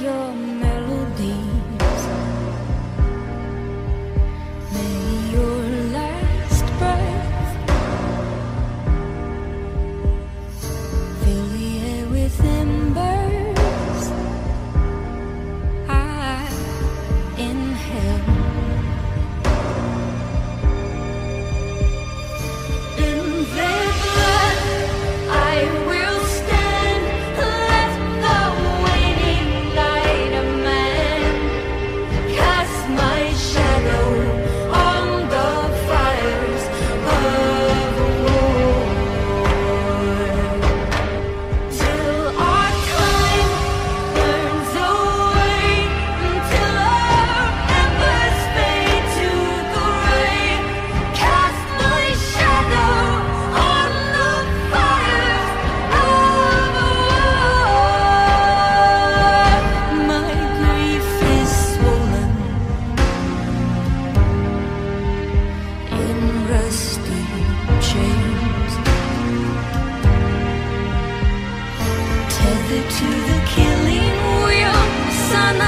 your to the killing wheel. Son